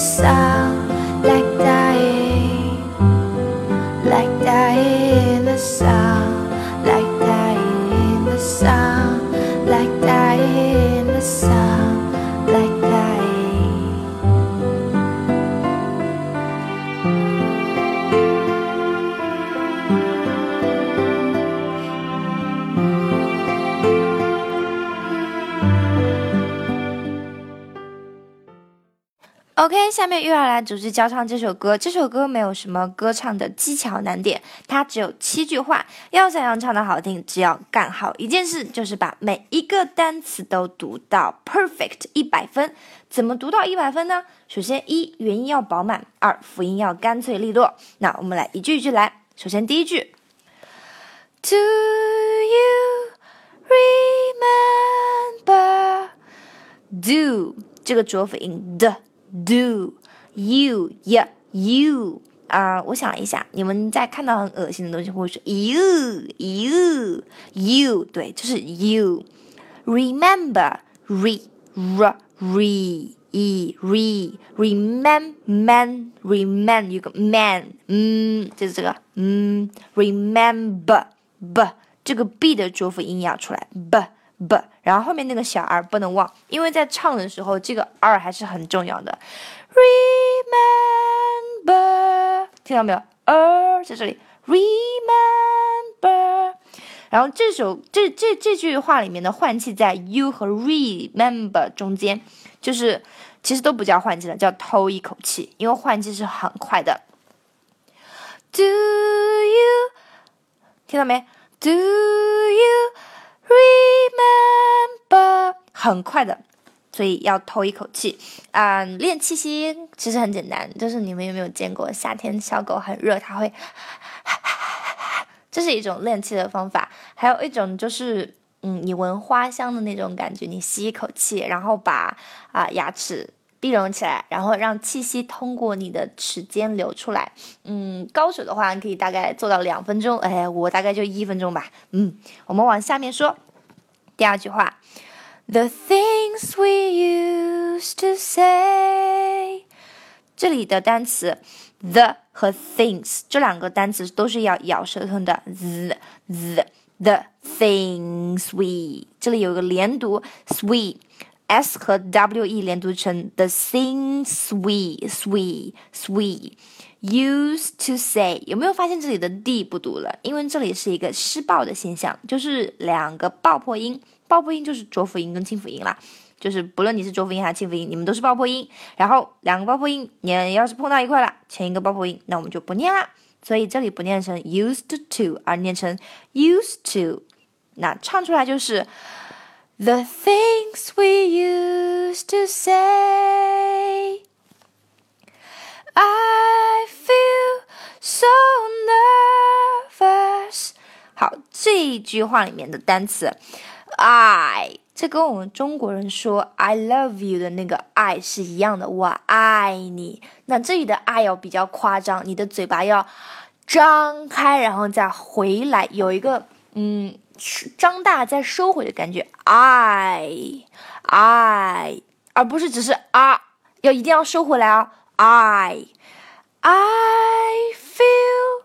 side. OK，下面又要来组织教唱这首歌。这首歌没有什么歌唱的技巧难点，它只有七句话。要想要唱的好听，只要干好一件事，就是把每一个单词都读到 perfect 一百分。怎么读到一百分呢？首先，一元音要饱满，二辅音要干脆利落。那我们来一句一句来。首先第一句，Do you remember? Do 这个浊辅音的。Do you yeah you 啊，我想一下，你们在看到很恶心的东西，会说 you you you，对，就是 you。remember re r re e re remember man remember 有个 man，嗯，就是这个，嗯，remember b 这个 b 的浊辅音要出来 b。b，然后后面那个小 r 不能忘，因为在唱的时候，这个 r 还是很重要的。Remember，听到没有？r 在这里。Remember，然后这首这这这句话里面的换气在 you 和 remember 中间，就是其实都不叫换气了，叫偷一口气，因为换气是很快的。Do you 听到没？Do you Remember，很快的，所以要透一口气嗯！练气息其实很简单，就是你们有没有见过夏天小狗很热，它会，这是一种练气的方法。还有一种就是，嗯，你闻花香的那种感觉，你吸一口气，然后把啊牙齿。闭拢起来，然后让气息通过你的齿间流出来。嗯，高手的话你可以大概做到两分钟，哎，我大概就一分钟吧。嗯，我们往下面说，第二句话，The things we used to say，这里的单词 the 和 things 这两个单词都是要咬舌头的，the the the things we，这里有个连读，sweet。S 和 w e 连读成 the things we sweet sweet used to say，有没有发现这里的 d 不读了？因为这里是一个失爆的现象，就是两个爆破音，爆破音就是浊辅音跟清辅音啦，就是不论你是浊辅音还是清辅音，你们都是爆破音。然后两个爆破音，你要是碰到一块了，前一个爆破音，那我们就不念啦。所以这里不念成 used to，而念成 used to，那唱出来就是。The things we used to say. I feel so nervous. 好，这一句话里面的单词 I，这跟我们中国人说 I love you 的那个爱是一样的，我爱你。那这里的爱要比较夸张，你的嘴巴要张开，然后再回来，有一个嗯。张大再收回的感觉，I I，而不是只是啊，要一定要收回来啊，I I feel，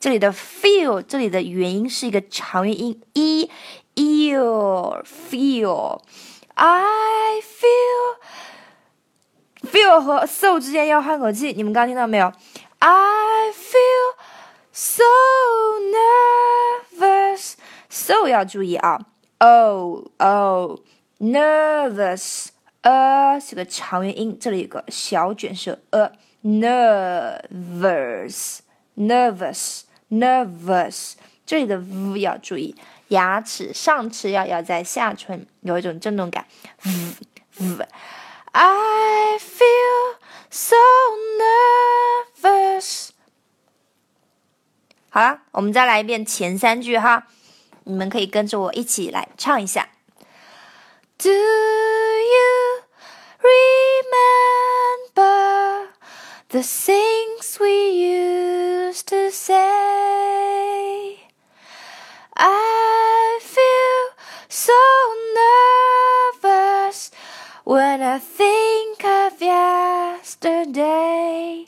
这里的 feel，这里的元音是一个长元音，e feel feel，I feel feel 和 so 之间要换口气，你们刚刚听到没有？I feel so nervous。So 要注意啊，o o nervous a 是个长元音，这里有个小卷舌 a nervous nervous nervous，这里的 v 要注意，牙齿上齿要咬在下唇，有一种震动感。v v I feel so nervous。好了，我们再来一遍前三句哈。你们可以跟着我一起来唱一下。Do you remember the things we used to say? I feel so nervous When I think of yesterday，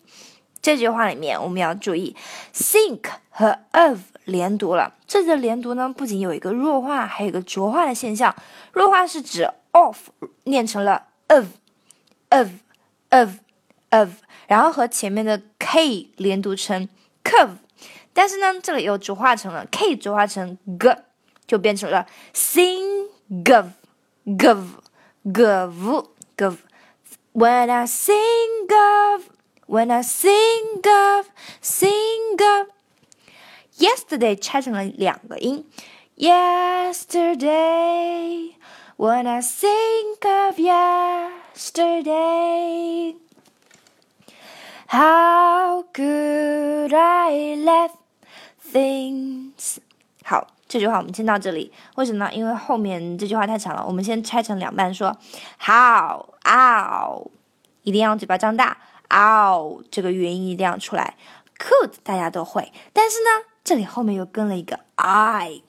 这句话里面我们要注意，think 和 of 连读了。这里的连读呢，不仅有一个弱化，还有一个浊化的现象。弱化是指 of 念成了 of，of，of，of，然后和前面的 k 连读成 cove，但是呢，这里又浊化成了 k 浊化成 g，就变成了 sing gov，gov。Gov, gov. When I sing of, when I sing of, sing. Yesterday 拆成了两个音。Yesterday, when I think of yesterday, how could I let things 好。这句话我们先到这里，为什么呢？因为后面这句话太长了，我们先拆成两半说。How, ow，一定要嘴巴张大，ow，这个元音一定要出来。 Could 大家都会，但是呢，这里后面又跟了一个 I，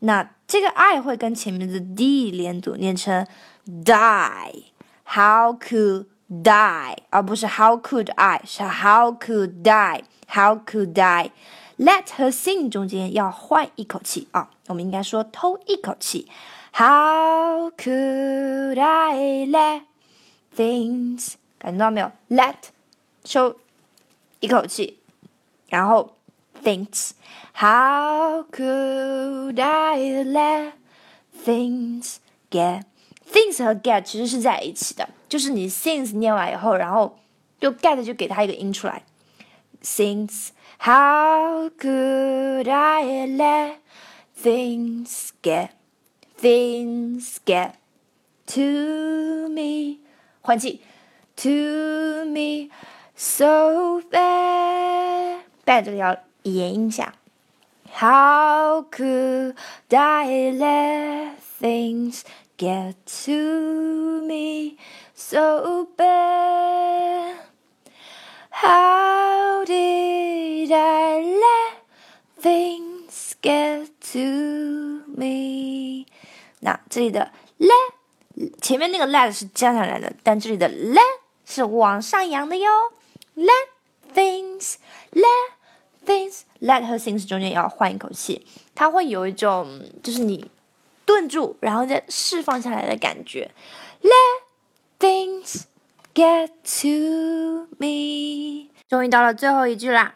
那这个 I 会跟前面的 D 连读，念成 die。How could die，而不是 How could I，是 How could die，How could die。Let her sing 中间要换一口气啊，我们应该说偷一口气。How could I let things 感觉到没有？Let 收一口气，然后 things。How could I let things get things 和 get 其实是在一起的，就是你 things 念完以后，然后就 get 就给它一个音出来，things。How could I let things get things get to me？换气，to me so bad。 bad 这里要延音下。How could I let things get to me so bad? How did I let things get to me？那这里的 let 前面那个 let 是降下来的，但这里的 let 是往上扬的哟。Let Things, let things, let 和 things 中间要换一口气，它会有一种就是你顿住，然后再释放下来的感觉。Let things Get to me，终于到了最后一句啦。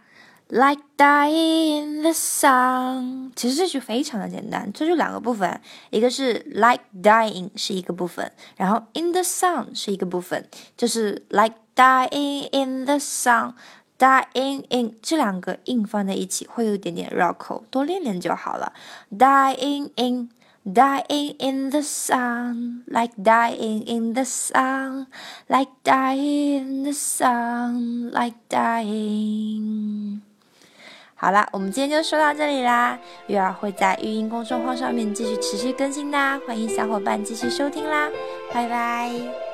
Like dying in the sun，其实这句非常的简单，这就两个部分，一个是 like dying 是一个部分，然后 in the sun 是一个部分，就是 like dying in the sun Dying in 这两个 in 放在一起会有一点点绕口，多练练就好了。Dying in。Dying in the sun, like dying in the sun, like dying in the sun, like dying。好啦，我们今天就说到这里啦。月儿会在育音公众号上面继续持续更新的，欢迎小伙伴继续收听啦，拜拜。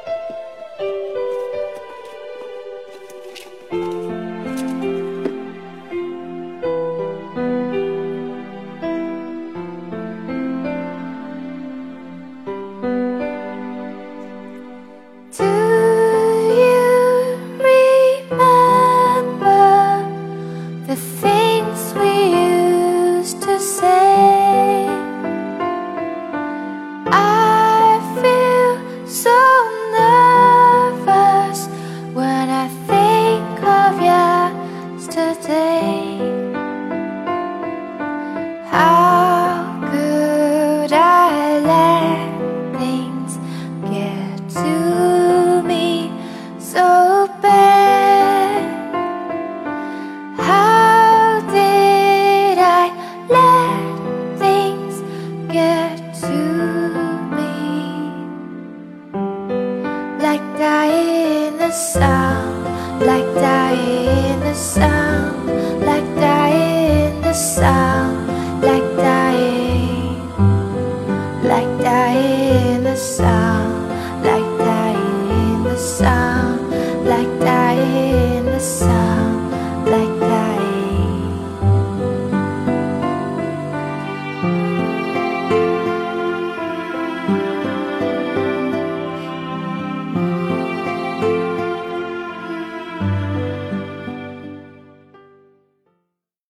get to me like dying the sound, like dying the sound, like dying the sound, like dying, like dying the sound, like dying the sound, like dying.